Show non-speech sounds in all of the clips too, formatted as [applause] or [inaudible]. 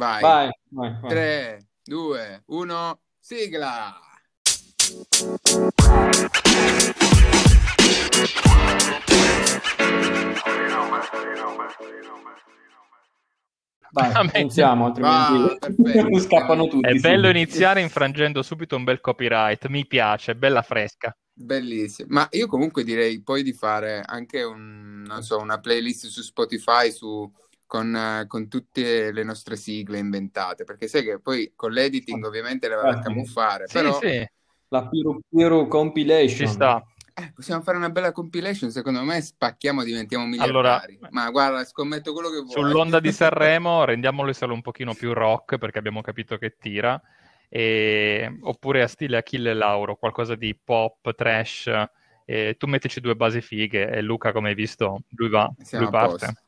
Vai. Vai, vai, vai. 3, 2, 1, sigla! Vai, iniziamo, altrimenti Ah, [laughs] scappano tutti. È bello iniziare infrangendo subito un bel copyright, mi piace, bella fresca. Bellissimo. Ma io comunque direi poi di fare anche un, non so, una playlist su Spotify su, con, eh, con tutte le nostre sigle inventate, perché sai che poi con l'editing ovviamente le vado a Ah, camuffare, Sì, però sì, La Piru Piru compilation. ci sta. eh, possiamo fare una bella compilation, secondo me spacchiamo, diventiamo Allora- miliardari. Ma guarda, scommetto quello che vuoi. Sull'onda di Sanremo rendiamolo solo un pochino più rock perché abbiamo capito che tira, e- oppure a stile Achille Lauro, qualcosa di pop, trash. E tu mettici due basi fighe e Luca, come hai visto, lui va, Siamo lui a parte. posto.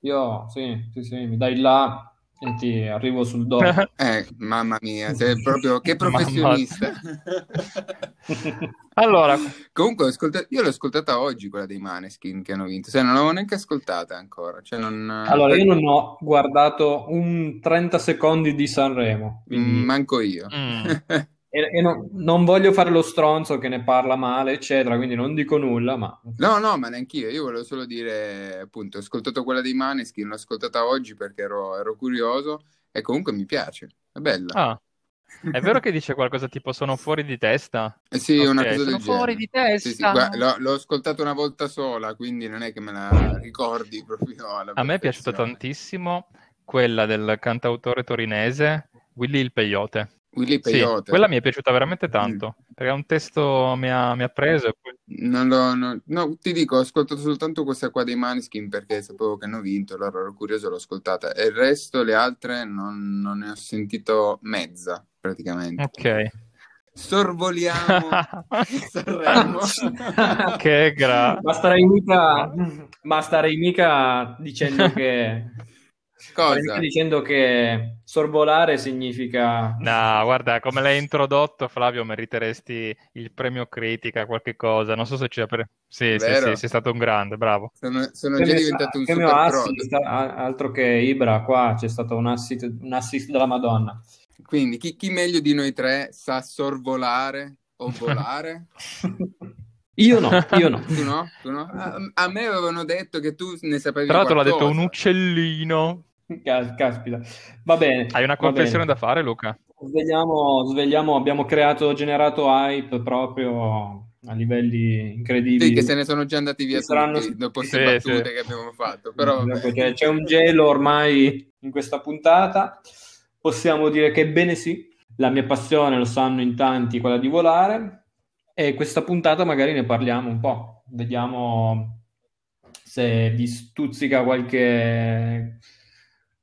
Io, sì, sì, sì, mi dai là e ti arrivo sul do. [laughs] Eh, mamma mia, sei [laughs] proprio che professionista. [laughs] Allora, Comunque, ho ascoltato- io l'ho ascoltata oggi quella dei Maneskin che hanno vinto, cioè non l'avevo neanche ascoltata ancora. Cioè non... Allora, io non ho guardato un 30 secondi di Sanremo, quindi- Mm, Manco io. Mm. E, e non, non voglio fare lo stronzo che ne parla male, eccetera, quindi non dico nulla, ma No, no, ma neanch'io. Io volevo solo dire, appunto, ho ascoltato quella dei Maneskin, l'ho ascoltata oggi perché ero, ero curioso e comunque mi piace. È bella. Ah, è vero che dice qualcosa tipo sono fuori di testa? Eh sì, Ok, una cosa sono del fuori genere. di Sì, sì, testa. guarda, l'ho, l'ho ascoltata una volta sola, quindi non è che me la ricordi proprio alla A me è piaciuta tantissimo quella del cantautore torinese Willy il Peyote. Willy Sì, Peyote. quella mi è piaciuta veramente Mm. tanto, perché un testo mi ha, mi ha preso e poi... Non l'ho- no, no, ti dico, ho ascoltato soltanto questa qua dei Maneskin perché sapevo che hanno vinto, allora ero curioso l'ho ascoltata. E il resto, le altre, non, non ne ho sentito mezza, praticamente. Ok. Sorvoliamo [laughs] Sanremo. Che gra... ma starei mica, ma [laughs] starei mica dicendo che Cosa? dicendo che sorvolare significa No, guarda, come l'hai introdotto, Flavio, meriteresti il premio critica, qualche cosa. Non so se ci apre... Sì, sì, sì, sei stato un grande, bravo. Sono, sono già diventato un premio super assist, altro che Ibra, qua c'è stato un assist, un assist della Madonna. Quindi, chi, chi meglio di noi tre sa sorvolare o [laughs] volare? Io no, io no. Tu no? Tu no? [laughs] A, a me avevano detto che tu ne sapevi Tra l'altro l'ha detto un uccellino. Cas- Caspita. Va bene. Hai una confessione da fare, Luca? Svegliamo, svegliamo, abbiamo creato, generato hype proprio a livelli incredibili. Sì, che se ne sono già andati via saranno- tutti dopo Sì, queste sì. battute che abbiamo fatto. Però vabbè. Cioè, c'è un gelo ormai in questa puntata. Possiamo dire che bene sì, la mia passione, lo sanno in tanti, quella di volare. E questa puntata magari ne parliamo un po'. Vediamo se vi stuzzica qualche,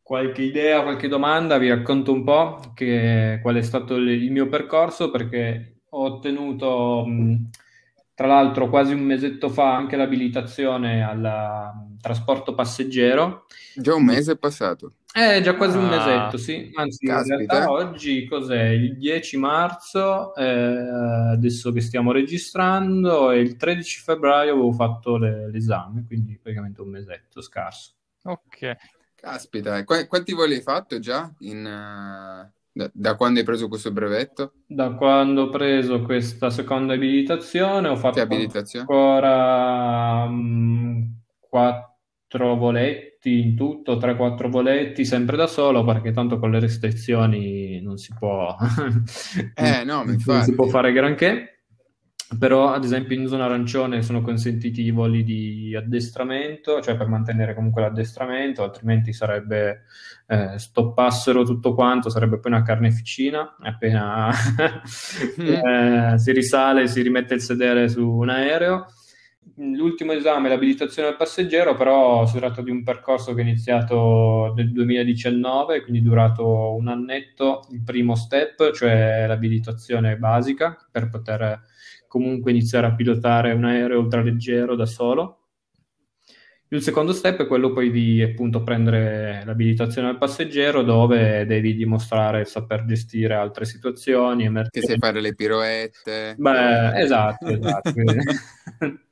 qualche idea, qualche domanda. Vi racconto un po' che, qual è stato il, il mio percorso perché ho ottenuto, mh, tra l'altro, quasi un mesetto fa anche l'abilitazione al mh, trasporto passeggero. Già un mese è passato. Eh, già quasi un Ah. mesetto, sì. Anzi, in Caspita. realtà oggi cos'è? Il 10 marzo, eh, adesso che stiamo registrando, e il 13 febbraio avevo fatto le- l'esame, quindi praticamente un mesetto scarso. Ok. Caspita, e qua- quanti voli hai fatto già in, eh, da, da quando hai preso questo brevetto? Da quando ho preso questa seconda abilitazione ho fatto abilitazione? ancora mm, quattro voletti in tutto, 3-4 voletti, sempre da solo, perché tanto con le restrizioni non si può, Eh, no, [laughs] non si può fare granché. Però, ad esempio, in zona arancione sono consentiti i voli di addestramento, cioè per mantenere comunque l'addestramento, altrimenti sarebbe eh, stoppassero tutto quanto, sarebbe poi una carneficina. Appena [laughs] eh, si risale, si rimette il sedere su un aereo. L'ultimo esame, l'abilitazione al passeggero, però si tratta di un percorso che è iniziato nel 2019, quindi durato un annetto, il primo step, cioè l'abilitazione basica per poter comunque iniziare a pilotare un aereo ultraleggero da solo. Il secondo step è quello poi di appunto prendere l'abilitazione al passeggero dove devi dimostrare il saper gestire altre situazioni, Che emergenze. sai fare le piroette. Beh, esatto, esatto. [laughs]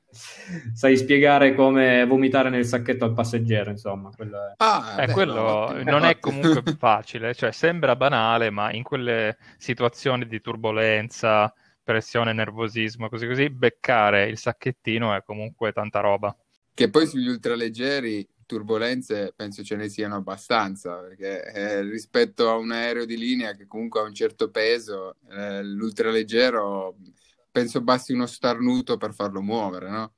Sai spiegare come vomitare nel sacchetto al passeggero, insomma. Quello è... Ah, eh, beh, quello no. non è [laughs] comunque facile, cioè sembra banale, ma in quelle situazioni di turbolenza, pressione, nervosismo, così così, beccare il sacchettino è comunque tanta roba. Che poi sugli ultraleggeri turbulenze penso ce ne siano abbastanza, perché eh, rispetto a un aereo di linea che comunque ha un certo peso, eh, l'ultraleggero penso basti uno starnuto per farlo muovere, no?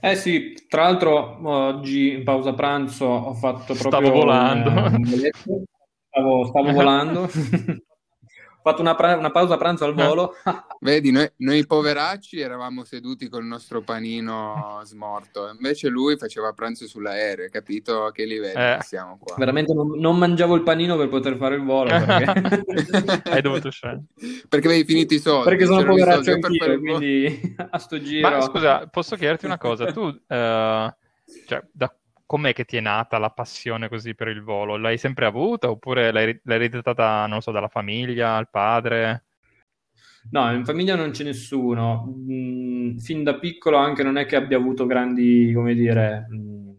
Eh sì, tra l'altro oggi in pausa pranzo ho fatto proprio... Stavo volando. Un, stavo, stavo volando. [laughs] [laughs] fatto una, pra- una, pausa pranzo al volo. [laughs] Vedi, noi, noi, poveracci eravamo seduti col nostro panino smorto, invece lui faceva pranzo sull'aereo, capito a che livello eh. siamo qua. Veramente non, non, mangiavo il panino per poter fare il volo. Perché... [laughs] Hai dovuto uscire. Perché avevi finito i soldi. Perché sono poveraccio anch'io, quindi [laughs] a sto giro... Ma scusa, posso chiederti una cosa? Tu, uh, cioè, da com'è che ti è nata la passione così per il volo? L'hai sempre avuta oppure l'hai, l'hai ereditata, non so, dalla famiglia, al padre? No, in famiglia non c'è nessuno. Mm, fin da piccolo anche non è che abbia avuto grandi, come dire, mm,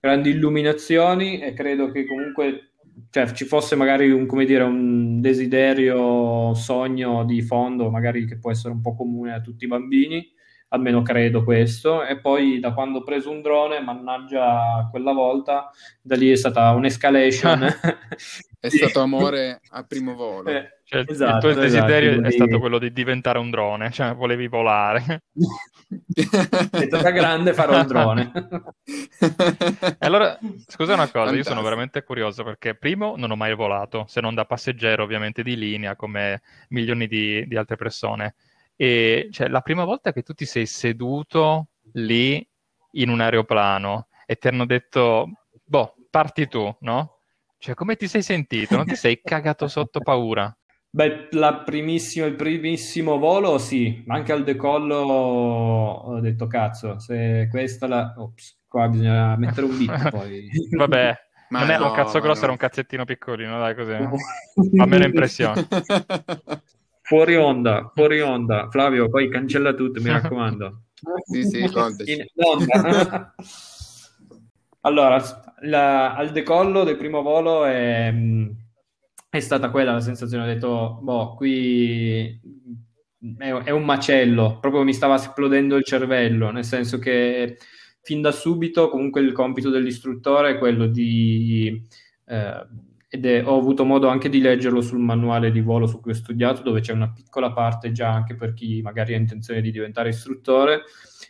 grandi illuminazioni e credo che comunque cioè, ci fosse magari un, dire, un desiderio, sogno di fondo, magari che può essere un po' comune a tutti i bambini almeno credo questo, e poi da quando ho preso un drone, mannaggia quella volta, da lì è stata un'escalation. [laughs] è stato amore a primo volo. Eh, cioè, esatto, il tuo esatto, desiderio esatto, è stato quello di diventare un drone, cioè volevi volare. [laughs] è stata grande farò il drone. [laughs] allora, scusa una cosa, Fantastico. io sono veramente curioso perché primo non ho mai volato, se non da passeggero ovviamente di linea come milioni di, di altre persone. E cioè, la prima volta che tu ti sei seduto lì in un aeroplano e ti hanno detto, boh, parti tu, no? Cioè, come ti sei sentito? Non ti sei [laughs] cagato sotto paura? Beh, il primissimo volo sì, ma anche al decollo ho detto cazzo, se questa la... Ops, qua bisogna mettere un bip [laughs] poi. Vabbè, ma non no, era un cazzo grosso, no. era un cazzettino piccolino, dai così. Fa [laughs] meno impressione. Fuori onda, fuori onda. Flavio, poi cancella tutto, mi raccomando. [laughs] sì, sì, contaci. [laughs] allora, la, al decollo del primo volo è, è, stata quella la sensazione, ho detto, boh, qui è, è, un macello, proprio mi stava esplodendo il cervello, nel senso che fin da subito comunque il compito dell'istruttore è quello di... Eh, ed è, ho avuto modo anche di leggerlo sul manuale di volo su cui ho studiato, dove c'è una piccola parte già anche per chi magari ha intenzione di diventare istruttore,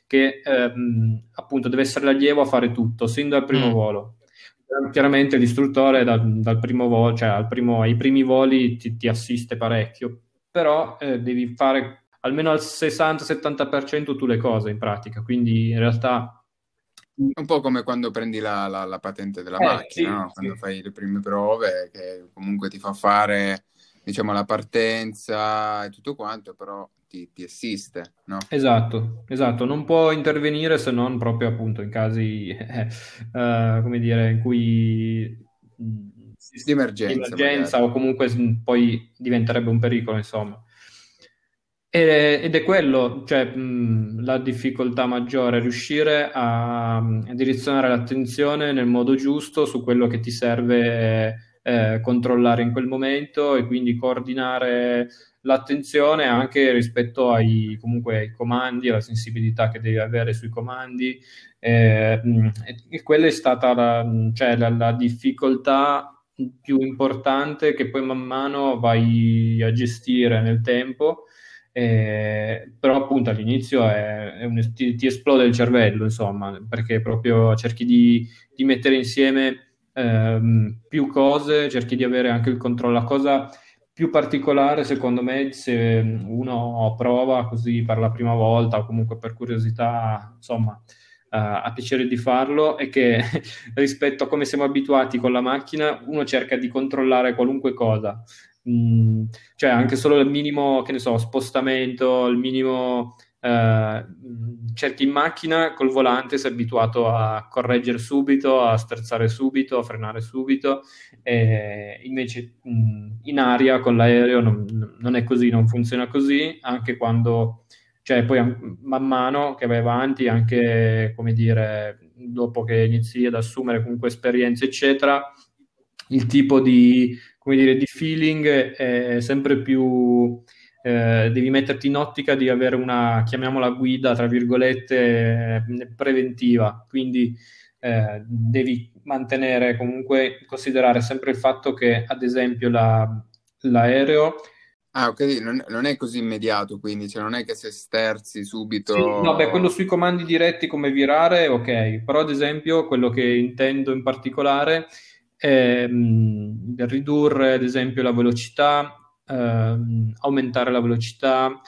che ehm, appunto deve essere l'allievo a fare tutto, sin dal primo mm. volo. Chiaramente l'istruttore da, dal primo volo, cioè primo, ai primi voli ti, ti assiste parecchio, però eh, devi fare almeno al 60-70% tu le cose in pratica, quindi in realtà un po' come quando prendi la, la, la patente della eh, macchina, sì, no? quando sì. fai le prime prove, che comunque ti fa fare diciamo, la partenza e tutto quanto, però ti, ti assiste. No? Esatto, esatto, non può intervenire se non proprio appunto in casi, [laughs] eh, uh, come dire, in cui... Di emergenza. Di emergenza o comunque poi diventerebbe un pericolo, insomma. Ed è quello, cioè la difficoltà maggiore, riuscire a, direzionare l'attenzione nel modo giusto su quello che ti serve eh, controllare in quel momento e quindi coordinare l'attenzione anche rispetto ai, comunque, ai comandi, alla sensibilità che devi avere sui comandi. Eh, e, quella è stata la, cioè, la, la difficoltà più importante che poi man mano vai a gestire nel tempo eh, però appunto all'inizio è, è un, ti, ti, esplode il cervello, insomma, perché proprio cerchi di, di mettere insieme ehm, più cose, cerchi di avere anche il controllo. La cosa più particolare, secondo me, se uno prova così per la prima volta o comunque per curiosità, insomma, Uh, ha piacere di farlo è che [laughs] rispetto a come siamo abituati con la macchina, uno cerca di controllare qualunque cosa. Mm, cioè anche solo il minimo, che ne so, spostamento, il minimo eh, cerchi in macchina col volante sei abituato a correggere subito, a sterzare subito, a frenare subito, e invece mh, mm, in aria con l'aereo non, non, è così, non funziona così, anche quando cioè poi man mano che vai avanti, anche come dire, dopo che inizi ad assumere comunque esperienze, eccetera, il tipo di, come dire, di feeling è sempre più... Eh, devi metterti in ottica di avere una, chiamiamola guida, tra virgolette, preventiva. Quindi eh, devi mantenere comunque, considerare sempre il fatto che, ad esempio, la, l'aereo Ah, ok, non, non, è così immediato, quindi cioè non è che se sterzi subito... Sì, no, beh, quello sui comandi diretti come virare, ok, però ad esempio quello che intendo in particolare mh, ridurre ad esempio la velocità, ehm, aumentare la velocità,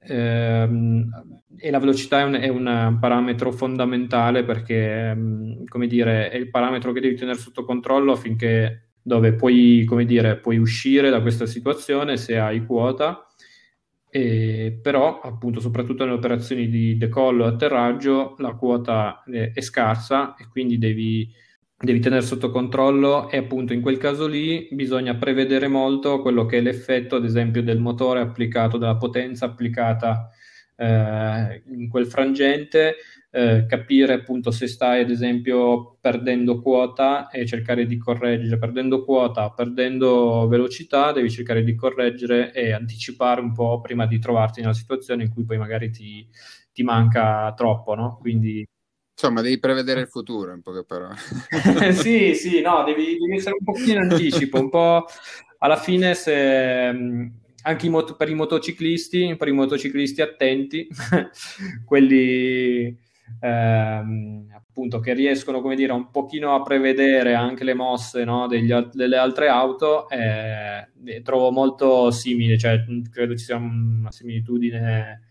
ehm, e la velocità è un, è un, parametro fondamentale perché, mh, come dire, è il parametro che devi tenere sotto controllo affinché dove puoi, come dire, puoi uscire da questa situazione se hai quota, e, però appunto soprattutto nelle operazioni di decollo e atterraggio la quota è, è scarsa e quindi devi, devi tenere sotto controllo e appunto in quel caso lì bisogna prevedere molto quello che è l'effetto ad esempio del motore applicato, della potenza applicata eh, in quel frangente eh, capire appunto se stai ad esempio perdendo quota e cercare di correggere, perdendo quota, perdendo velocità, devi cercare di correggere e anticipare un po' prima di trovarti nella situazione in cui poi magari ti, ti manca troppo, no? Quindi Insomma, devi prevedere il futuro, in poche parole. [laughs] sì, sì, no, devi, devi, essere un pochino in anticipo, un po' alla fine se anche i mot- per i motociclisti, per i motociclisti attenti, [laughs] quelli ehm, appunto che riescono come dire un pochino a prevedere anche le mosse no, degli, delle altre auto eh, trovo molto simile cioè credo ci sia una similitudine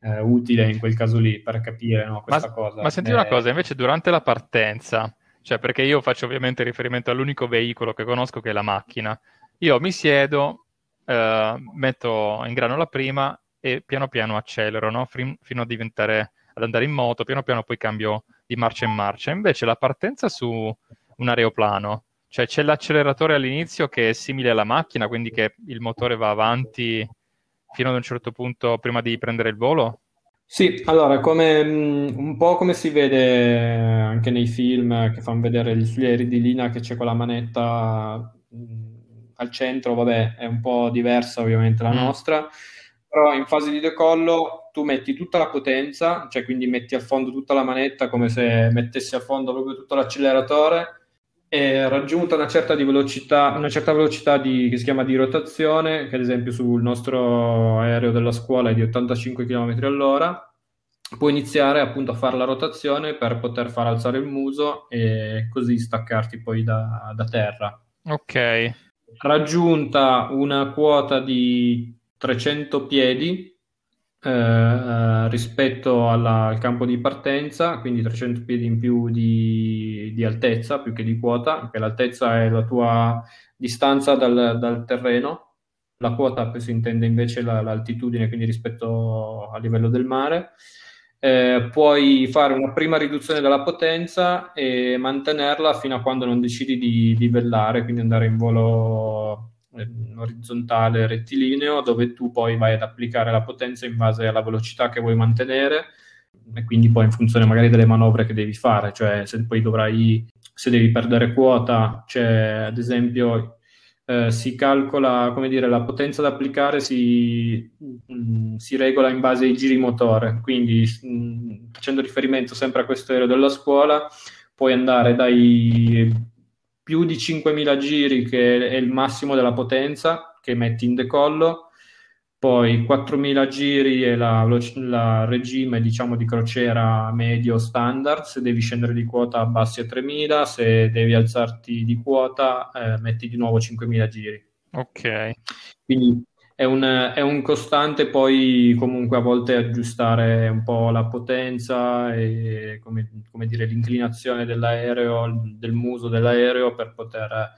eh, utile in quel caso lì per capire no, questa ma, cosa ma senti eh, una cosa invece durante la partenza cioè perché io faccio ovviamente riferimento all'unico veicolo che conosco che è la macchina io mi siedo eh, metto in grano la prima e piano piano accelero no? fino a diventare ad andare in moto, piano piano poi cambio di marcia in marcia. Invece la partenza su un aeroplano, cioè c'è l'acceleratore all'inizio che è simile alla macchina, quindi che il motore va avanti fino ad un certo punto prima di prendere il volo? Sì, allora, come, mm, un po' come si vede anche nei film che fanno vedere sugli aerei di linea che c'è quella manetta mm, al centro, vabbè, è un po' diversa ovviamente la mm. nostra, però in fase di decollo tu metti tutta la potenza, cioè quindi metti a fondo tutta la manetta come se mettessi a fondo proprio tutto l'acceleratore e raggiunta una certa, velocità, una certa velocità di, che si chiama di rotazione, che ad esempio sul nostro aereo della scuola è di 85 km all'ora, puoi iniziare appunto a fare la rotazione per poter far alzare il muso e così staccarti poi da, da terra. Ok. Raggiunta una quota di 300 piedi, eh, rispetto alla, al campo di partenza, quindi 300 piedi in più di, di, altezza più che di quota, perché l'altezza è la tua distanza dal, dal terreno, la quota si intende invece la, l'altitudine, quindi rispetto al livello del mare. Eh, puoi fare una prima riduzione della potenza e mantenerla fino a quando non decidi di livellare, quindi andare in volo orizzontale rettilineo dove tu poi vai ad applicare la potenza in base alla velocità che vuoi mantenere e quindi poi in funzione magari delle manovre che devi fare, cioè se poi dovrai, se devi perdere quota, cioè ad esempio eh, si calcola, come dire, la potenza da applicare si, mh, mm, si, regola in base ai giri motore, quindi mh, mm, facendo riferimento sempre a questo aereo della scuola, puoi andare dai più di 5.000 giri, che è il massimo della potenza che metti in decollo, poi 4.000 giri è la, la regime diciamo, di crociera medio standard, se devi scendere di quota abbassi a 3.000, se devi alzarti di quota eh, metti di nuovo 5.000 giri. Ok. Quindi è un, è un, costante poi comunque a volte aggiustare un po' la potenza e come, come dire l'inclinazione dell'aereo, del muso dell'aereo per poter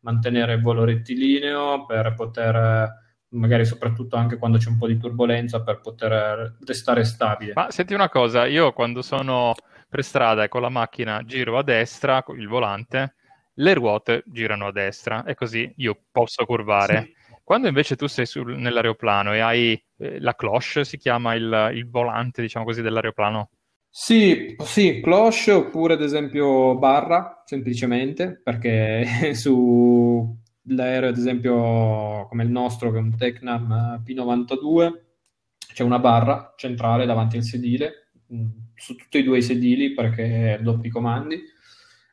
mantenere il volo rettilineo, per poter magari soprattutto anche quando c'è un po' di turbolenza per poter restare stabile. Ma senti una cosa, io quando sono per strada e con la macchina giro a destra, con il volante, le ruote girano a destra e così io posso curvare. Sì Quando invece tu sei sul, nell'aeroplano e hai eh, la cloche, si chiama il, il volante, diciamo così, dell'aeroplano? Sì, sì, cloche oppure ad esempio barra, semplicemente, perché [laughs] su l'aereo, ad esempio, come il nostro, che è un Tecnam P92, c'è una barra centrale davanti al sedile, mm, su tutti e due i sedili perché doppi comandi.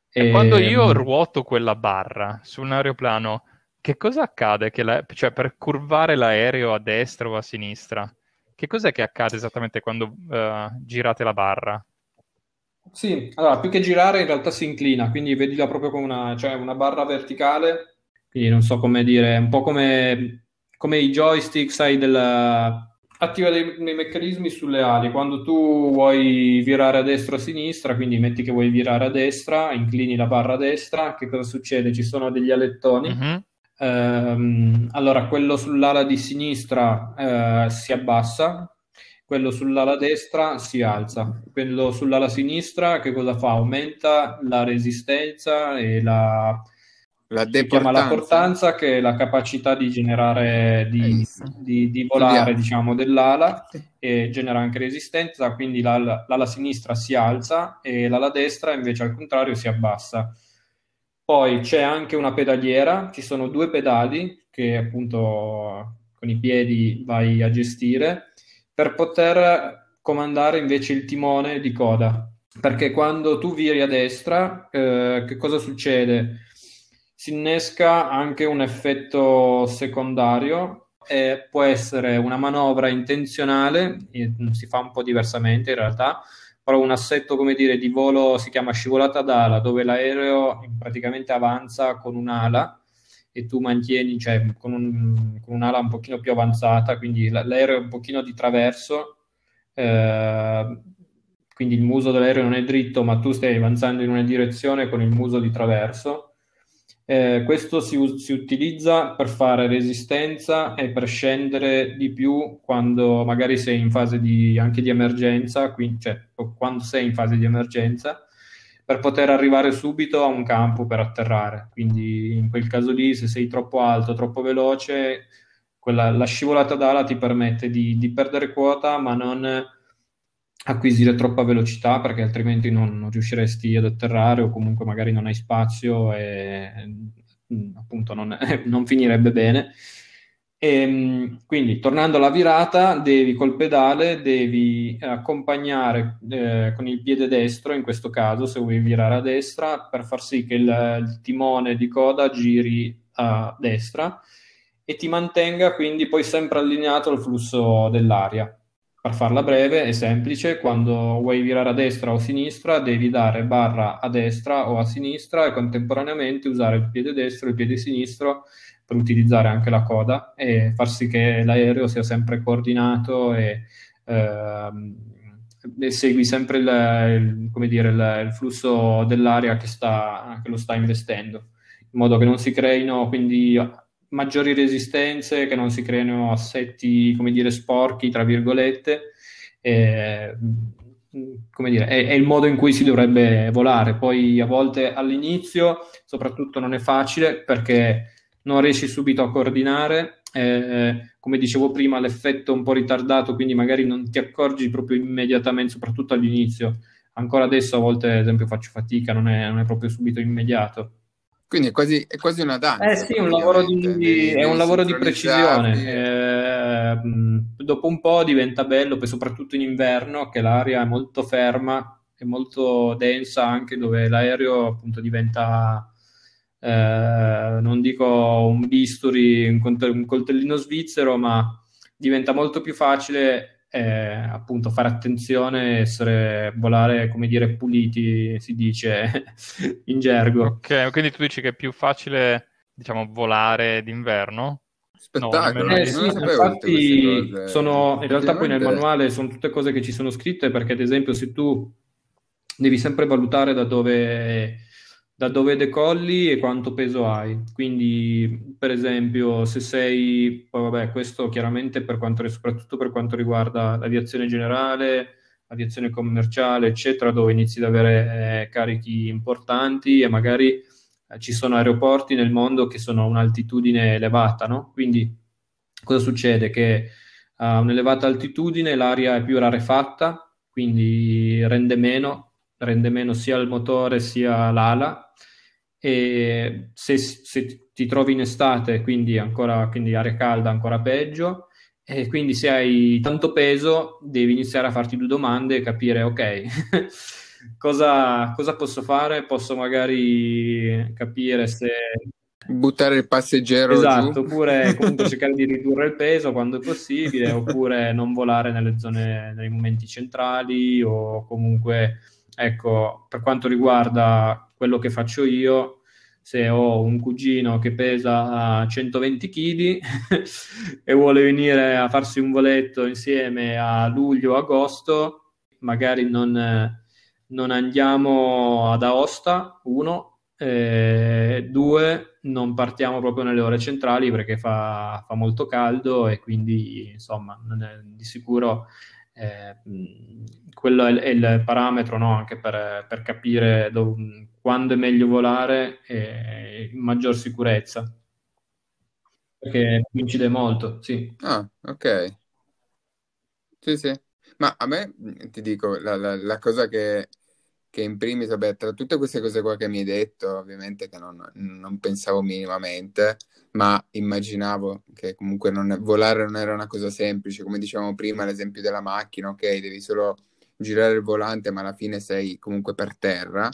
E, e quando io ruoto quella barra su un aeroplano, che cosa accade? La... Cioè, per curvare l'aereo a destra o a sinistra, che cos'è che accade esattamente quando uh, girate la barra? Sì, allora, più che girare in realtà si inclina, quindi vedila proprio come una, cioè una barra verticale, quindi non so come dire, un po' come, come i joystick, sai, della... attiva dei, dei, meccanismi sulle ali, quando tu vuoi virare a destra o a sinistra, quindi metti che vuoi virare a destra, inclini la barra a destra, che cosa succede? Ci sono degli alettoni. Mm-hmm. Ehm, allora, quello sull'ala di sinistra eh, si abbassa, quello sull'ala destra si alza, quello sull'ala sinistra che cosa fa? Aumenta la resistenza e la, la chiama la portanza che è la capacità di generare, di, di, di volare diciamo dell'ala e genera anche resistenza, quindi l'ala, l'ala sinistra si alza e l'ala destra invece al contrario si abbassa. Poi c'è anche una pedaliera, ci sono due pedali che appunto con i piedi vai a gestire per poter comandare invece il timone di coda. Perché quando tu viri a destra, eh, che cosa succede? Si innesca anche un effetto secondario e può essere una manovra intenzionale, si fa un po' diversamente in realtà, però un assetto, come dire, di volo si chiama scivolata d'ala, dove l'aereo praticamente avanza con un'ala e tu mantieni, cioè con, un, con, un'ala un pochino più avanzata, quindi l'aereo è un pochino di traverso, eh, quindi il muso dell'aereo non è dritto, ma tu stai avanzando in una direzione con il muso di traverso. Eh, questo si, si, utilizza per fare resistenza e per scendere di più quando magari sei in fase di, anche di emergenza, quindi, cioè, quando sei in fase di emergenza per poter arrivare subito a un campo per atterrare. Quindi in quel caso lì, se sei troppo alto, troppo veloce, quella, la scivolata d'ala ti permette di, di, perdere quota, ma non acquisire troppa velocità perché altrimenti non, non, riusciresti ad atterrare o comunque magari non hai spazio e appunto non, [laughs] non finirebbe bene. E, ehm, quindi, tornando alla virata, devi col pedale devi accompagnare eh, con il piede destro, in questo caso, se vuoi virare a destra, per far sì che il, il timone di coda giri a destra e ti mantenga quindi poi sempre allineato al flusso dell'aria. Per farla breve è semplice, quando vuoi virare a destra o a sinistra devi dare barra a destra o a sinistra e contemporaneamente usare il piede destro e il piede sinistro per utilizzare anche la coda e far sì che l'aereo sia sempre coordinato e, ehm, e segui sempre il, il, dire, il, il flusso dell'aria che, sta, che lo sta investendo, in modo che non si creino quindi maggiori resistenze, che non si creino assetti, come dire, sporchi, tra virgolette. E, come dire, è, è, il modo in cui si dovrebbe volare. Poi a volte all'inizio, soprattutto, non è facile perché non riesci subito a coordinare, eh, come dicevo prima, l'effetto un po' ritardato, quindi magari non ti accorgi proprio immediatamente, soprattutto all'inizio. Ancora adesso a volte, ad esempio, faccio fatica, non è, non è proprio subito immediato. Quindi è quasi, è quasi una danza. Eh sì, un lavoro di, è un lavoro di precisione. Eh, dopo un po' diventa bello, poi soprattutto in inverno, che l'aria è molto ferma, è molto densa, anche dove l'aereo appunto diventa eh, non dico un bisturi, un, un coltellino svizzero, ma diventa molto più facile eh, appunto fare attenzione, essere, volare, come dire, puliti, si dice [laughs] in gergo. Ok, quindi tu dici che è più facile, diciamo, volare d'inverno? Spettacolo, no, eh, sì, infatti sono, in realtà poi nel manuale sono tutte cose che ci sono scritte perché ad esempio se tu devi sempre valutare da dove da dove decolli e quanto peso hai. Quindi, per esempio, se sei, poi vabbè, questo chiaramente per quanto, soprattutto per quanto riguarda l'aviazione generale, l'aviazione commerciale, eccetera, dove inizi ad avere eh, carichi importanti e magari eh, ci sono aeroporti nel mondo che sono a un'altitudine elevata, no? Quindi cosa succede? Che a un'elevata altitudine l'aria è più rarefatta, quindi rende meno, rende meno sia il motore sia l'ala e se, se ti trovi in estate, quindi, ancora, quindi aria calda, ancora peggio, e quindi se hai tanto peso devi iniziare a farti due domande e capire, ok, [laughs] cosa, cosa posso fare? Posso magari capire se buttare il passeggero esatto, giù. oppure [laughs] comunque cercare di ridurre il peso quando è possibile, oppure non volare nelle zone, nei momenti centrali o comunque, ecco, per quanto riguarda quello che faccio io, se ho un cugino che pesa 120 kg [laughs] e vuole venire a farsi un voletto insieme a luglio o agosto, magari non, non andiamo ad Aosta, uno, eh, due, non partiamo proprio nelle ore centrali perché fa, fa molto caldo e quindi insomma è, di sicuro eh, quello è, il parametro no? anche per, per capire dove, quando è meglio volare e maggior sicurezza perché coincide molto, sì. Ah, ok. Sì, sì. Ma a me, ti dico, la, la, la cosa che che in primis, vabbè, tra tutte queste cose qua che mi hai detto, ovviamente che non, non pensavo minimamente, ma immaginavo che comunque non, volare non era una cosa semplice, come dicevamo prima, l'esempio della macchina, ok, devi solo girare il volante, ma alla fine sei comunque per terra.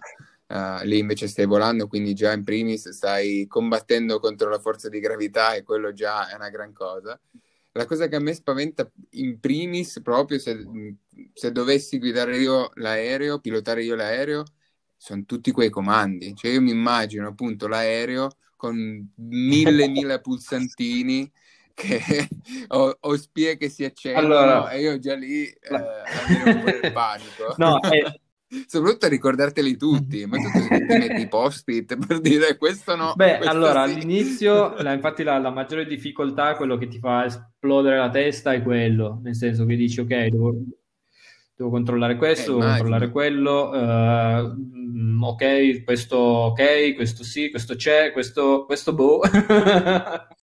Uh, lì invece stai volando, quindi già in primis stai combattendo contro la forza di gravità e quello già è una gran cosa. La cosa che a me spaventa in primis, proprio se, se dovessi guidare io l'aereo, pilotare io l'aereo, sono tutti quei comandi. Cioè io mi immagino appunto l'aereo con mille, [laughs] mille pulsantini che [laughs] ho, ho, spie che si accendono allora, e io già lì eh, la... un po' nel panico. [laughs] No, è, Soprattutto a ricordarteli tutti, ma tu ti metti i post-it per dire questo no. Beh, questo allora sì. all'inizio, la, infatti, la, la, maggiore difficoltà, quello che ti fa esplodere la testa è quello, nel senso che dici, ok, devo, devo controllare questo, eh, devo controllare quello, uh, ok, questo ok, questo sì, questo c'è, questo, questo boh.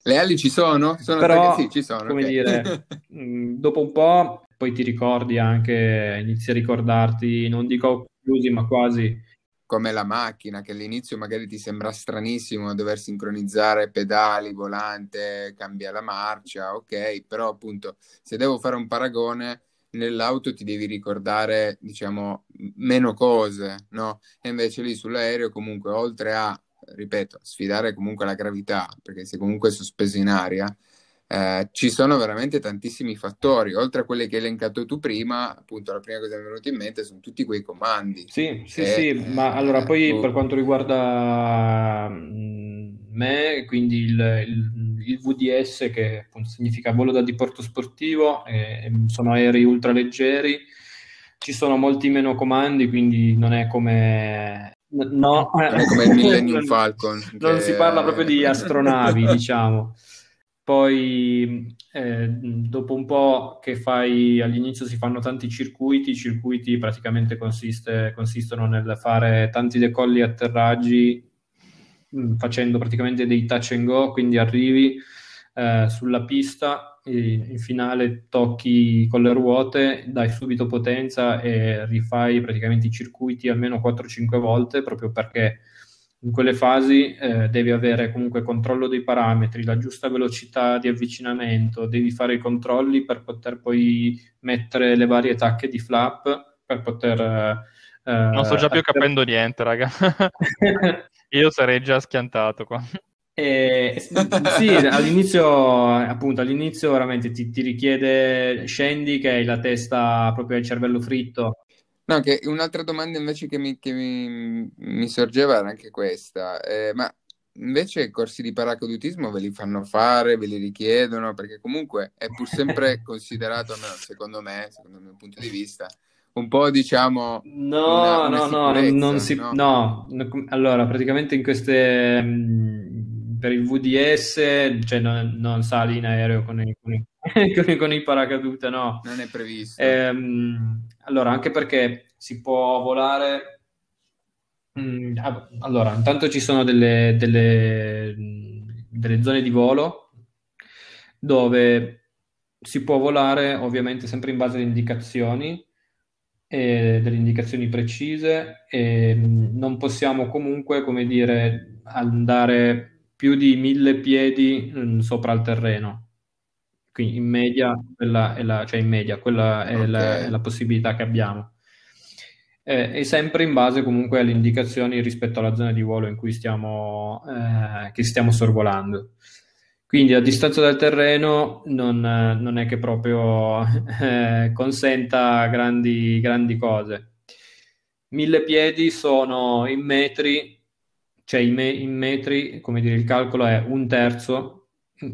Le ali ci sono? sono Però, sì, ci sono. Come okay. dire, [laughs] dopo un po' poi ti ricordi anche, inizi a ricordarti, non dico chiusi, ma quasi. Come la macchina, che all'inizio magari ti sembra stranissimo dover sincronizzare pedali, volante, cambia la marcia, ok, però appunto se devo fare un paragone, nell'auto ti devi ricordare, diciamo, meno cose, no? E invece lì sull'aereo comunque oltre a, ripeto, sfidare comunque la gravità, perché sei comunque sospeso in aria, eh, ci sono veramente tantissimi fattori, oltre a quelli che hai elencato tu prima, appunto la prima cosa che mi è venuta in mente sono tutti quei comandi. Sì, sì, e, sì, eh, ma allora poi oh. per quanto riguarda mm, me, quindi il, il, il VDS che appunto significa volo da diporto sportivo, eh, sono aerei ultraleggeri, ci sono molti meno comandi, quindi non è come No, come il Millennium [laughs] Falcon. Non che... si parla proprio di astronavi, [laughs] diciamo. Poi eh, dopo un po' che fai, all'inizio si fanno tanti circuiti, i circuiti praticamente consiste, consistono nel fare tanti decolli e atterraggi mh, facendo praticamente dei touch and go, quindi arrivi eh, sulla pista, in finale tocchi con le ruote, dai subito potenza e rifai praticamente i circuiti almeno 4-5 volte proprio perché in quelle fasi eh, devi avere comunque controllo dei parametri, la giusta velocità di avvicinamento, devi fare i controlli per poter poi mettere le varie tacche di flap per poter... Eh, non sto già più capendo niente, raga. [laughs] Io sarei già schiantato qua. Eh, sì, all'inizio, appunto, all'inizio veramente ti, ti, richiede scendi che hai la testa proprio al cervello fritto No, che un'altra domanda invece che mi, che mi, mi sorgeva era anche questa, eh, ma invece corsi di paracadutismo ve li fanno fare, ve li richiedono, perché comunque è pur sempre [laughs] considerato, almeno secondo me, secondo il mio punto di vista, un po' diciamo no una, una no no non si no? no allora praticamente in queste mm, per il VDS cioè non, non sali in aereo con i, con i, [laughs] con con i paracadute no non è previsto ehm, allora, anche perché si può volare. Mm, allora, intanto ci sono delle, delle, delle zone di volo dove si può volare ovviamente sempre in base alle indicazioni, e delle indicazioni precise e non possiamo comunque, come dire, andare più di mille piedi sopra il terreno. Quindi in media, quella è la, cioè in media, quella è, okay. la, è la, possibilità che abbiamo. Eh, e sempre in base comunque alle indicazioni rispetto alla zona di volo in cui stiamo, eh, che stiamo sorvolando. Quindi a distanza dal terreno non, non è che proprio [laughs] eh, consenta grandi, grandi cose. Mille piedi sono in metri, cioè in, me- in metri, come dire, il calcolo è un terzo,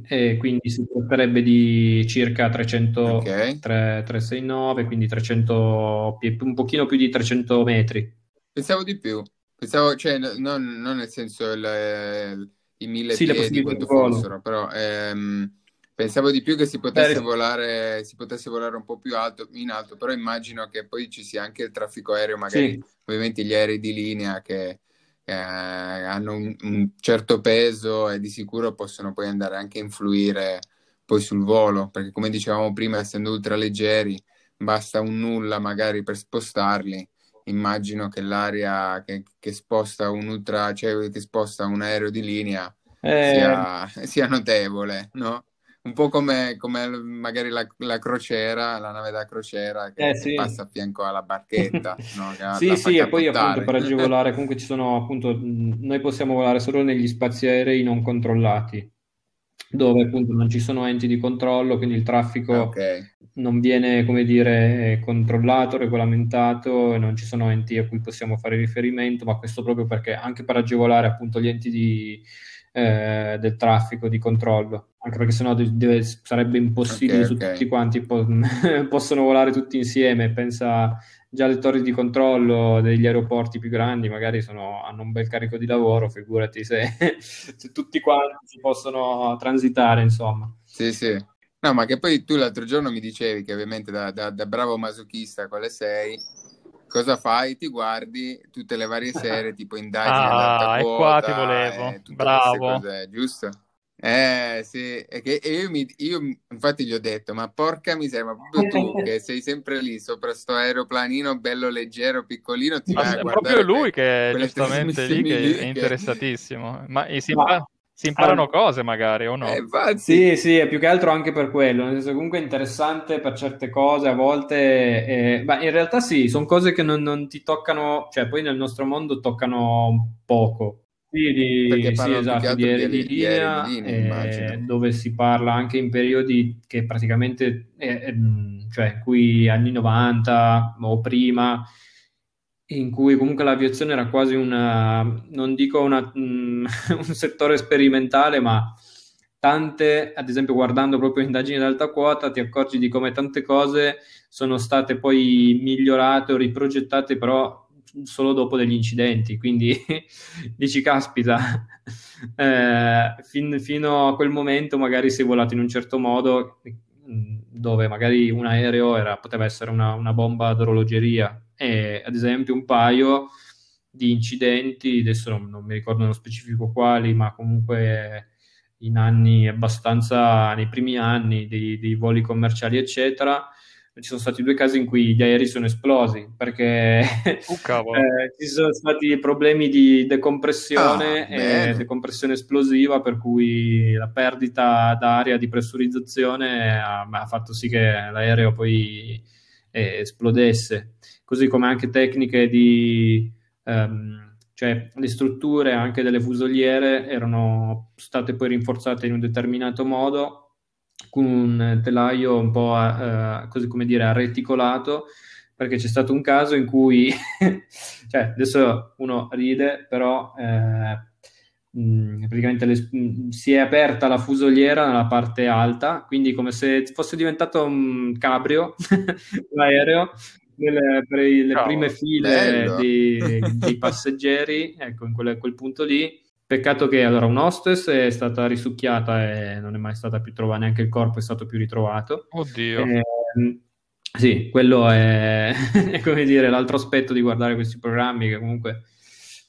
e quindi si tratterebbe di circa 300, okay. 3, 369, quindi 300, un pochino più di 300 metri. Pensavo di più, pensavo, cioè, non, non nel senso il, i mille sì, piedi quanto fossero, però ehm, pensavo di più che si potesse, volare, si potesse volare un po' più alto, in alto, però immagino che poi ci sia anche il traffico aereo, magari sì. ovviamente gli aerei di linea che eh, hanno un, un, certo peso e di sicuro possono poi andare anche a influire poi sul volo, perché come dicevamo prima, essendo ultraleggeri, basta un nulla magari per spostarli immagino che l'aria che, che, sposta un ultra, cioè che sposta un aereo di linea eh... sia, sia, notevole, no? Un po' come, come magari la, la, crociera, la nave da crociera che, eh, sì. passa a fianco alla barchetta. [laughs] no? sì, sì, e poi appunto per agevolare, comunque ci sono appunto, noi possiamo volare solo negli spazi aerei non controllati dove appunto non ci sono enti di controllo, quindi il traffico okay. non viene, come dire, controllato, regolamentato, e non ci sono enti a cui possiamo fare riferimento, ma questo proprio perché anche per agevolare appunto gli enti di, eh, del traffico di controllo, anche perché sennò deve, sarebbe impossibile okay, su okay. tutti quanti po- [laughs] possono volare tutti insieme, pensa già le torri di controllo degli aeroporti più grandi magari sono, hanno un bel carico di lavoro, figurati se, [laughs] se tutti quanti si possono transitare, insomma. Sì, sì. No, ma che poi tu l'altro giorno mi dicevi che ovviamente da, da, da bravo masochista quale sei, cosa fai? Ti guardi tutte le varie [laughs] serie, tipo indagini ah, e qua ti volevo, bravo. Cose, giusto? Eh sì, e che, io, mi, io, infatti gli ho detto, ma porca miseria, ma proprio tu che sei sempre lì sopra sto aeroplanino bello leggero, piccolino, ti ma vai a guardare proprio lui che giustamente lì che è interessatissimo, ma si, impara, si imparano allora, cose magari o no? Eh, sì, sì, è più che altro anche per quello, nel senso comunque è interessante per certe cose, a volte, eh, ma in realtà sì, sono cose che non, non ti toccano, cioè poi nel nostro mondo toccano poco, sì, di, sì, esatto, di aerei di linea, di linea eh, dove si parla anche in periodi che praticamente, eh, cioè in cui anni 90 o prima, in cui comunque l'aviazione era quasi una, non dico una, [laughs] un settore sperimentale, ma tante, ad esempio guardando proprio indagini ad alta quota, ti accorgi di come tante cose sono state poi migliorate o riprogettate, però solo dopo degli incidenti, quindi [laughs] dici caspita, [laughs] eh, fin, fino a quel momento magari è volato in un certo modo dove magari un aereo era, poteva essere una, una bomba d'orologeria. E ad esempio un paio di incidenti, adesso non, non mi ricordo nello specifico quali, ma comunque in anni abbastanza, nei primi anni dei, dei voli commerciali eccetera, ci sono stati due casi in cui gli aerei sono esplosi perché [laughs] uh, [laughs] eh, ci sono stati problemi di decompressione ah, e decompressione esplosiva per cui la perdita d'aria di pressurizzazione ha, ha fatto sì che l'aereo poi eh, esplodesse. Così come anche tecniche di um, cioè le strutture anche delle fusoliere erano state poi rinforzate in un determinato modo con un telaio un po' eh, così come dire arreticolato perché c'è stato un caso in cui [laughs] cioè adesso uno ride però eh, mh, praticamente le, mh, si è aperta la fusoliera nella parte alta quindi come se fosse diventato un cabrio [laughs] l'aereo nelle, per le oh, prime file dei, [laughs] dei, passeggeri ecco in quel, quel punto lì Peccato che allora un hostess è stata risucchiata e non è mai stata più trovata, neanche il corpo è stato più ritrovato. Oddio. Eh, sì, quello è, [laughs] è, come dire l'altro aspetto di guardare questi programmi che comunque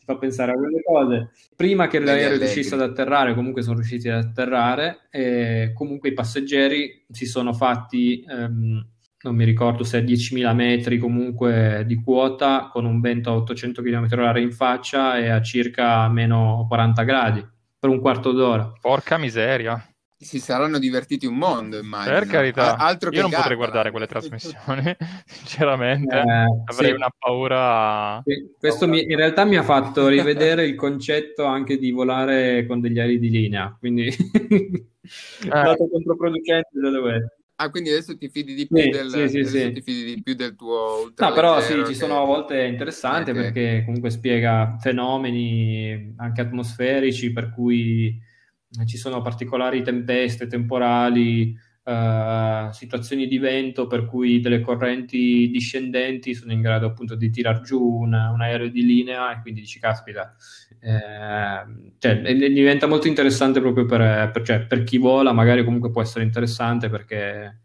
fa pensare a quelle cose. Prima che l'aereo riuscisse ad atterrare, comunque sono riusciti ad atterrare, e comunque i passeggeri si sono fatti, ehm, non mi ricordo se è 10.000 metri comunque di quota, con un vento a 800 km/h in faccia e a circa meno 40 gradi per un quarto d'ora. Porca miseria si saranno divertiti un mondo, immagino. Per carità, altro io non Gatta. potrei guardare quelle trasmissioni, [laughs] sinceramente, eh, avrei sì. una paura. Sì. Questo mi, in realtà mi ha fatto rivedere il concetto anche di volare con degli aerei di linea, quindi [laughs] eh. dato controproducente da dove Ah, quindi adesso ti fidi di più, sì, del, sì, sì, fidi di più del tuo ultra No, però sì, che... ci sono a volte interessanti okay. perché comunque spiega fenomeni anche atmosferici per cui ci sono particolari tempeste temporali, eh, situazioni di vento per cui delle correnti discendenti sono in grado appunto di tirar giù una, un aereo di linea e quindi dici caspita, eh, cioè, diventa molto interessante proprio per, per, cioè, per chi vola, magari comunque può essere interessante perché...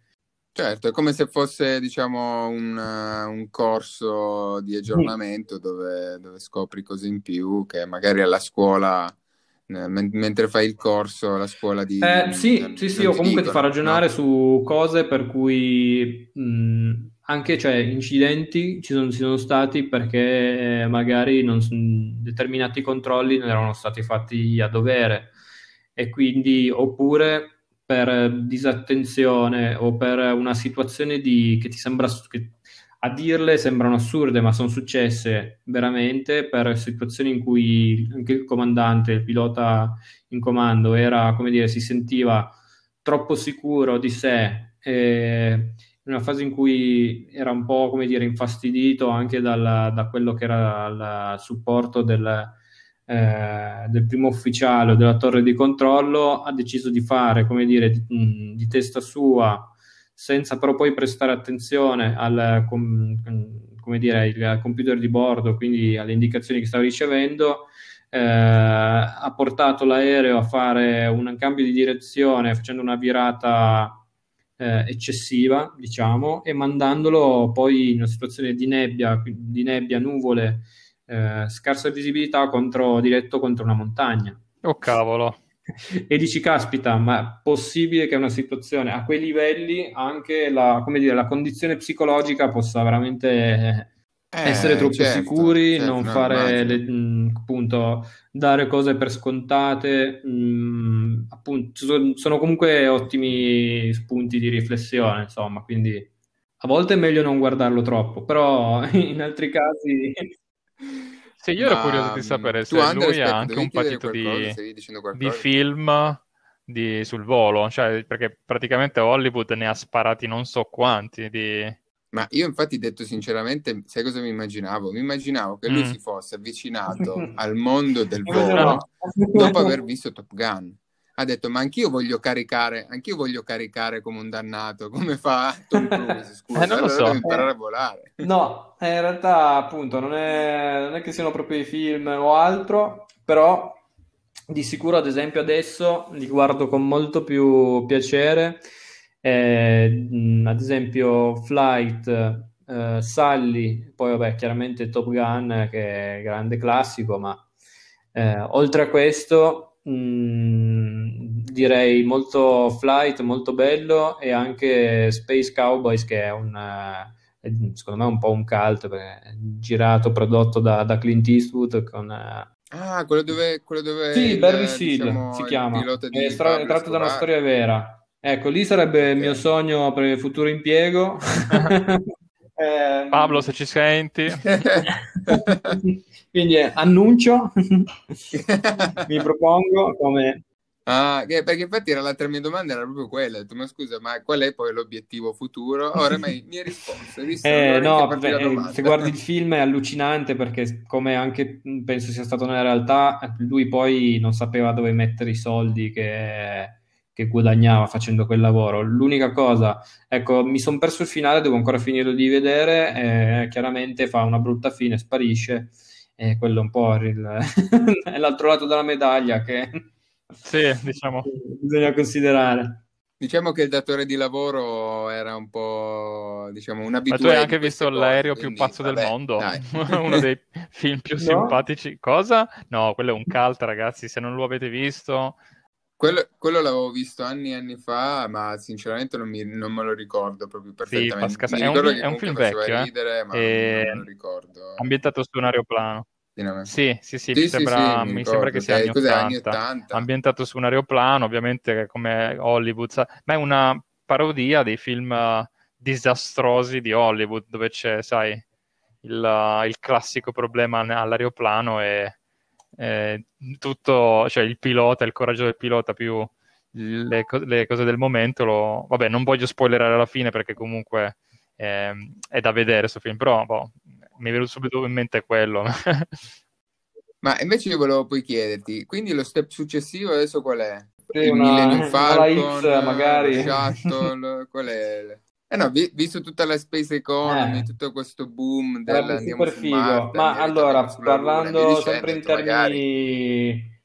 Certo, è come se fosse diciamo un, un corso di aggiornamento dove, dove scopri cose in più che magari alla scuola eh, mentre fai il corso alla scuola di... Eh, sì, non, sì, sì, o comunque dicono, ti fa ragionare no? su cose per cui mh, anche cioè, incidenti ci sono, ci sono, stati perché magari non, determinati controlli non erano stati fatti a dovere e quindi oppure per disattenzione o per una situazione di, che ti sembra che a dirle sembrano assurde, ma sono successe veramente per situazioni in cui anche il comandante, il pilota in comando, era, come dire, si sentiva troppo sicuro di sé, in una fase in cui era un po', come dire, infastidito anche dal, da quello che era il supporto del, eh, del primo ufficiale o della torre di controllo, ha deciso di fare, come dire, di, di testa sua senza però poi prestare attenzione al, com, dire, computer di bordo, quindi alle indicazioni che stava ricevendo, eh, ha portato l'aereo a fare un cambio di direzione facendo una virata eh, eccessiva, diciamo, e mandandolo poi in una situazione di nebbia, di nebbia nuvole, eh, scarsa visibilità contro, diretto contro una montagna. Oh cavolo! E dici, caspita, ma è possibile che una situazione a quei livelli anche la, dire, la condizione psicologica possa veramente eh, essere troppo certo, sicuri, certo, non fare le, mh, appunto dare cose per scontate, mh, appunto, sono comunque ottimi spunti di riflessione, insomma, quindi a volte è meglio non guardarlo troppo, però [laughs] in altri casi Sì, io ero curioso di sapere se lui aspetta, ha anche un patito di, di film di, sul volo, cioè, perché praticamente Hollywood ne ha sparati non so quanti di... Ma io infatti detto sinceramente, sai cosa mi immaginavo? Mi immaginavo che lui mm. si fosse avvicinato [laughs] al mondo del volo dopo aver visto Top Gun ha detto ma anch'io voglio caricare, anch'io voglio caricare come un dannato, come fa Tom [laughs] Cruise, scusa, eh, non lo allora so. devo imparare a volare. No, eh, in realtà appunto non è, non è che siano proprio i film o altro, però di sicuro ad esempio adesso li guardo con molto più piacere, eh, ad esempio Flight, eh, Sully, poi vabbè chiaramente Top Gun che è grande classico, ma eh, oltre a questo mh, mm, direi molto flight, molto bello e anche Space Cowboys che è un è, secondo me un po' un cult girato, prodotto da, da Clint Eastwood con Ah, quello dove, quello dove sì, il, Barry Seal diciamo, si chiama. È, stra- è tratto da una storia vera. Ecco, lì sarebbe okay. il mio sogno per il futuro impiego. [laughs] [laughs] eh, Pablo, se ci senti. [laughs] Quindi eh, annuncio, mi propongo come... Ah, perché infatti era l'altra mia domanda, era proprio quella, ho detto, ma scusa, ma qual è poi l'obiettivo futuro? Ora mi, mi hai risposto, hai visto? Eh, no, beh, se guardi il film è allucinante perché come anche penso sia stato nella realtà, lui poi non sapeva dove mettere i soldi che che guadagnava facendo quel lavoro. L'unica cosa, ecco, mi sono perso il finale, devo ancora finire di vedere, eh, chiaramente fa una brutta fine, sparisce, e quello è un po' il, [laughs] è l'altro lato della medaglia che sì, diciamo. [laughs] bisogna considerare. Diciamo che il datore di lavoro era un po', diciamo, un abituato. Ma tu hai anche visto l'aereo cose, più pazzo vabbè, del mondo? [laughs] Uno dei film più no? simpatici. Cosa? No, quello è un cult, ragazzi. Se non lo avete visto, quello, quello, l'avevo visto anni e anni fa, ma sinceramente non, mi, non me lo ricordo proprio perfettamente. Sì, Pasca... è, un, è un film vecchio, eh? ridere, ma e... non, me lo ricordo. Ambientato su un aeroplano. Sì, sì, sì, sì, mi, sembra, sì, mi, mi sembra, che sia anni 80, anni 80. Ambientato su un aeroplano, ovviamente come Hollywood, ma è una parodia dei film disastrosi di Hollywood, dove c'è, sai, il, il classico problema all'aeroplano e eh, tutto, cioè il pilota, il coraggio del pilota più le, le cose del momento, lo... vabbè, non voglio spoilerare alla fine perché comunque eh, è da vedere questo film, però boh, mi è venuto subito in mente quello. [laughs] Ma invece io volevo poi chiederti, quindi lo step successivo adesso qual è? Sì, il una, Millennium Falcon, X, magari. Shuttle, qual è? Eh no, vi, visto tutta la space economy, eh. tutto questo boom del andiamo super figo. Marte, Ma allora, parlando dicendo, sempre in termini magari...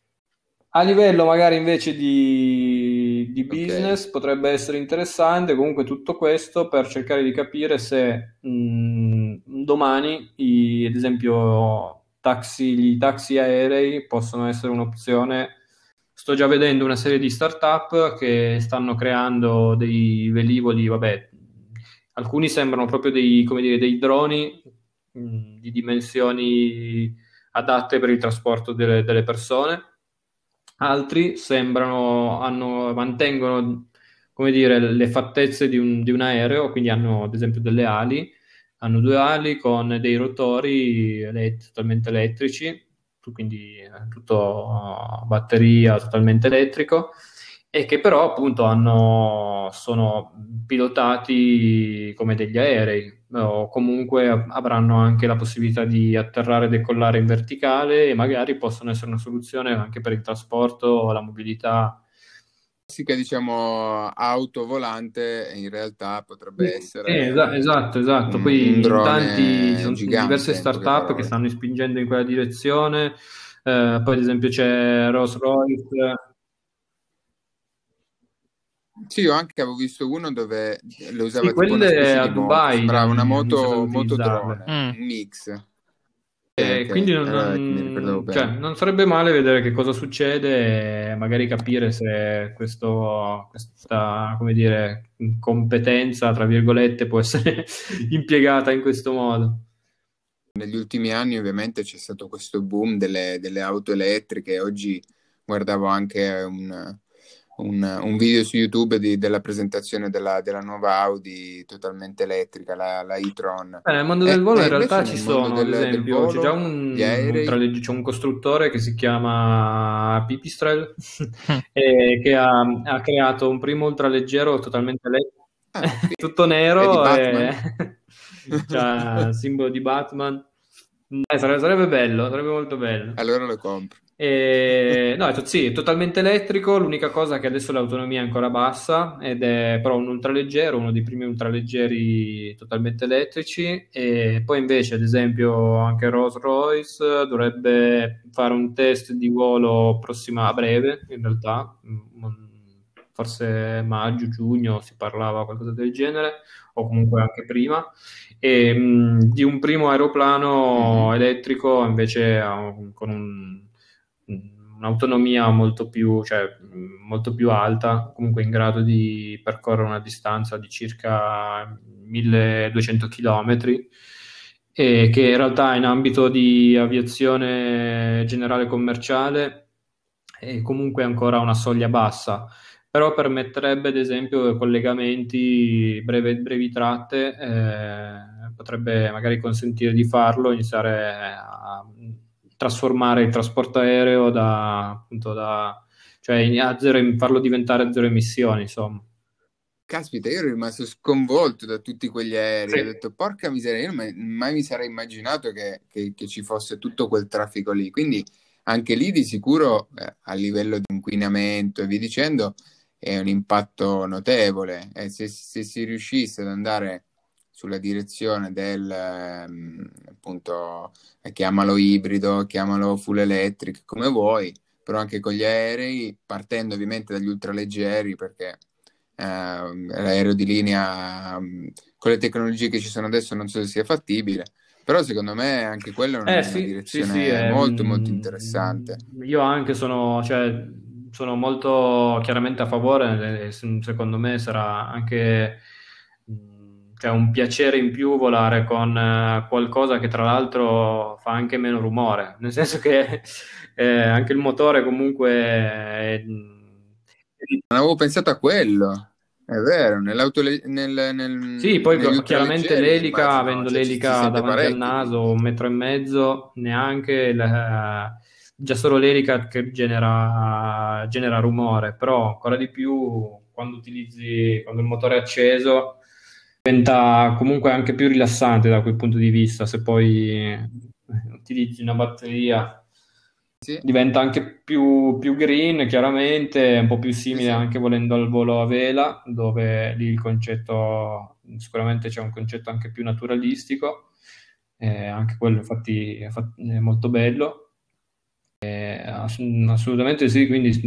a livello magari invece di, di business, okay. potrebbe essere interessante comunque tutto questo per cercare di capire se mh, mm, domani, i, ad esempio, taxi, i taxi aerei possono essere un'opzione sto già vedendo una serie di startup che stanno creando dei velivoli, vabbè, alcuni sembrano proprio dei, dire, dei droni mh, mm, di dimensioni adatte per il trasporto delle, delle persone, altri sembrano, hanno, mantengono dire, le fattezze di un, di un, aereo, quindi hanno ad esempio delle ali, hanno due ali con dei rotori elett- totalmente elettrici, quindi eh, tutto a batteria totalmente elettrico e che però appunto hanno, sono pilotati come degli aerei o comunque avranno anche la possibilità di atterrare e decollare in verticale e magari possono essere una soluzione anche per il trasporto la mobilità. Classica, diciamo, auto volante in realtà potrebbe essere... Eh, esatto, esatto. Poi tanti, ci sono diverse start-up che stanno spingendo in quella direzione. Eh, poi ad esempio c'è Rolls Royce sì, io anche avevo visto uno dove lo usava sì, tipo a Dubai, moto, bravo, una moto, moto drone, mm. un mix. Eh, okay. Quindi non, non, cioè, non, sarebbe male vedere che cosa succede e magari capire se questo, questa come dire, competenza, tra virgolette, può essere [laughs] impiegata in questo modo. Negli ultimi anni ovviamente c'è stato questo boom delle, delle auto elettriche, oggi guardavo anche un, un, un, video su YouTube di, della presentazione della, della, nuova Audi totalmente elettrica, la, la e-tron. Eh, nel mondo del volo eh, in realtà ci sono, del, ad esempio, volo, c'è già un, un, trale- c'è un, costruttore che si chiama [laughs] Pipistrel [laughs] e che ha, ha, creato un primo ultraleggero totalmente elettrico, ah, sì. [laughs] tutto nero e il simbolo di Batman. Eh, sarebbe, sarebbe bello, sarebbe molto bello. Allora lo compro. E, no, sì, è totalmente elettrico, l'unica cosa è che adesso l'autonomia è ancora bassa ed è però un ultraleggero, uno dei primi ultraleggeri totalmente elettrici e poi invece ad esempio anche Rolls Royce dovrebbe fare un test di volo prossima a breve in realtà, mm, forse maggio, giugno si parlava qualcosa del genere o comunque anche prima e mh, mm, di un primo aeroplano mm-hmm. elettrico invece con un un'autonomia molto più, cioè, molto più alta, comunque in grado di percorrere una distanza di circa 1200 km e che in realtà in ambito di aviazione generale commerciale è comunque ancora una soglia bassa. Però permetterebbe ad esempio collegamenti breve, brevi tratte eh, potrebbe magari consentire di farlo iniziare a trasformare il trasporto aereo da, appunto, da, cioè a zero, farlo diventare a zero emissioni, insomma. Caspita, io ero rimasto sconvolto da tutti quegli aerei. Sì. Ho detto, porca miseria, io mai, mai mi sarei immaginato che, che, che, ci fosse tutto quel traffico lì. Quindi anche lì di sicuro eh, a livello di inquinamento e via dicendo è un impatto notevole. E se, se si riuscisse ad andare sulla direzione del ehm, appunto chiamalo ibrido, chiamalo full electric, come vuoi, però anche con gli aerei, partendo ovviamente dagli ultraleggeri, perché eh, l'aereo di linea mm, con le tecnologie che ci sono adesso non so se sia fattibile, però secondo me anche quello è una, Eh sì, sì, sì, direzione è, molto molto mm, interessante. io anche sono, cioè, sono molto chiaramente a favore, eh, se- secondo me sarà anche cioè, un piacere in più volare con eh, qualcosa che tra l'altro fa anche meno rumore, nel senso che [laughs] eh, anche il motore comunque è, Non avevo pensato a quello, è vero, nell'auto le- nel, Sì, nel- poi chiaramente ultraleggeri l'elica, immagino, avendo cioè l'elica davanti al parecchio, naso, un metro e mezzo, neanche la- già solo l'elica che genera, genera rumore, però ancora di più quando utilizzi, quando il motore è acceso, diventa comunque anche più rilassante da quel punto di vista. Se poi eh, utilizzi una batteria Sì, diventa anche più, più green, chiaramente, un po' più simile sì. anche volendo al volo a vela, dove lì il concetto, sicuramente c'è un concetto anche più naturalistico, eh, anche quello infatti è, fat- è molto bello. Eh, ass- assolutamente sì, quindi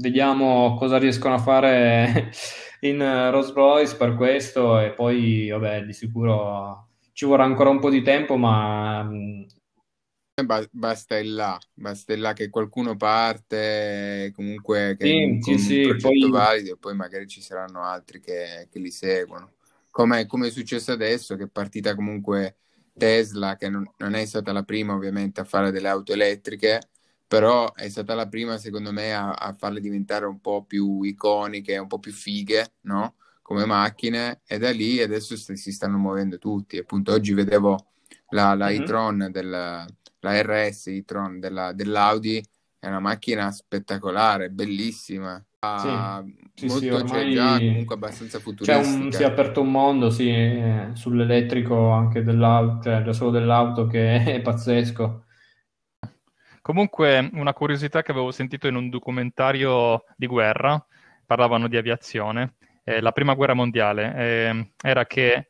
vediamo cosa riescono a fare [laughs] in eh, Rolls Royce per questo e poi, vabbè, di sicuro ci vorrà ancora un po' di tempo, ma Ba- Basta il là, basta il là che qualcuno parte comunque che- sì, sì, con un sì, progetto poi... valido e poi magari ci saranno altri che, che li seguono. Come, come è successo adesso, che è partita comunque Tesla, che non, non è stata la prima ovviamente a fare delle auto elettriche, però è stata la prima secondo me a, a farle diventare un po' più iconiche, un po' più fighe, no? Come macchine e da lì adesso st- si stanno muovendo tutti. Appunto oggi vedevo la, la Mhm. e-tron del la RS e-tron della- dell'Audi è una macchina spettacolare, bellissima, Sì, Ah, sì, sì, molto, cioè già ormai comunque abbastanza c'è un, si è futuristica. aperto un mondo, sì, eh, sull'elettrico anche dell'auto, cioè già solo dell'auto che [laughs] è pazzesco. Comunque, una curiosità che avevo sentito in un documentario di guerra, parlavano di aviazione, eh, la prima guerra mondiale, eh, era che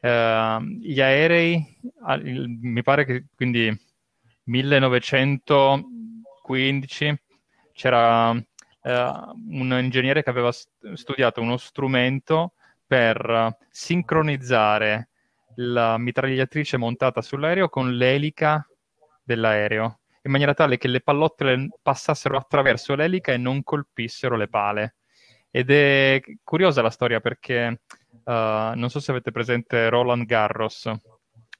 eh, gli aerei, mi pare che quindi 1915 c'era eh, un ingegnere che aveva st- studiato uno strumento per sincronizzare la mitragliatrice montata sull'aereo con l'elica dell'aereo, in maniera tale che le pallottole passassero attraverso l'elica e non colpissero le pale. Ed è curiosa la storia perché Uh, non so se avete presente Roland Garros,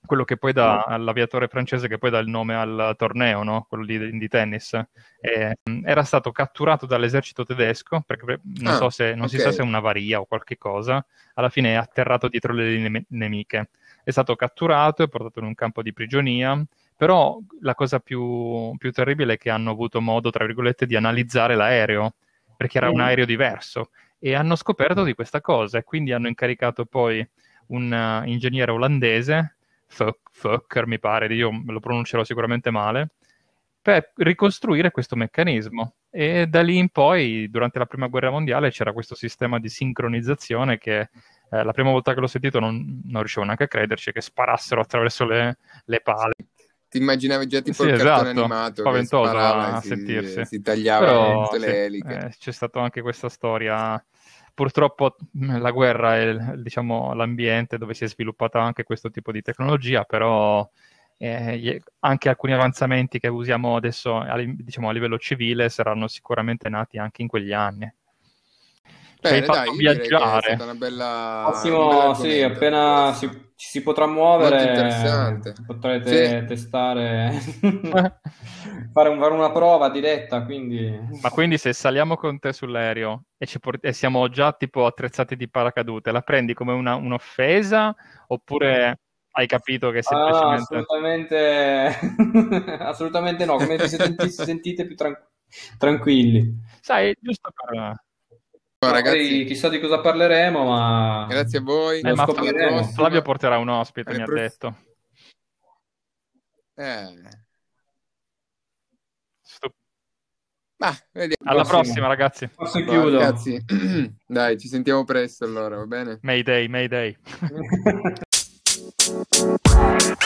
quello che poi dà all'aviatore francese che poi dà il nome al torneo, no? quello di, di tennis. E, um, era stato catturato dall'esercito tedesco, perché non, Ah, so se, non ok. si sa se è un'avaria o qualche cosa, alla fine è atterrato dietro le linee nemiche. È stato catturato e portato in un campo di prigionia, però la cosa più, più terribile è che hanno avuto modo, tra virgolette, di analizzare l'aereo, perché era un Mm. aereo diverso e hanno scoperto di questa cosa e quindi hanno incaricato poi un uh, ingegnere olandese, Fokker mi pare, io lo pronuncerò sicuramente male, per ricostruire questo meccanismo. E da lì in poi, durante la prima guerra mondiale, c'era questo sistema di sincronizzazione che eh, la prima volta che l'ho sentito non, non riuscivo neanche a crederci che sparassero attraverso le, le pale. Ti immaginavi già tipo Sì, il cartone esatto, animato che spaventoso a si, sentirsi. si tagliava Però tutte le eliche. eh, c'è stata anche questa storia. Purtroppo mh, la guerra è diciamo, l'ambiente dove si è sviluppata anche questo tipo di tecnologia, però eh, anche alcuni avanzamenti che usiamo adesso diciamo, a livello civile saranno sicuramente nati anche in quegli anni. Bene, fatto dai, che è viaggiare. stata una bella, un Massimo, bel sì, appena si, ci si potrà muovere, potrete Sì, testare, [laughs] fare, un- fare una prova diretta, quindi... Ma quindi se saliamo con te sull'aereo e, ci port- e siamo già tipo attrezzati di paracadute, la prendi come una- un'offesa oppure hai capito che Ah, semplicemente... assolutamente, [laughs] assolutamente no, come vi senti- [laughs] sentite più tran- tranquilli. Sai, giusto per... Magari ragazzi, chissà di cosa parleremo, ma grazie a voi. Eh, ma Flavio, porterà un ospite, Alle mi ha pross- detto. Eh, Stup- ma vediamo. Alla prossima, ragazzi. Forse chiudo. ragazzi, [clears throat] dai, ci sentiamo presto allora, va bene? Mayday, Mayday. [laughs]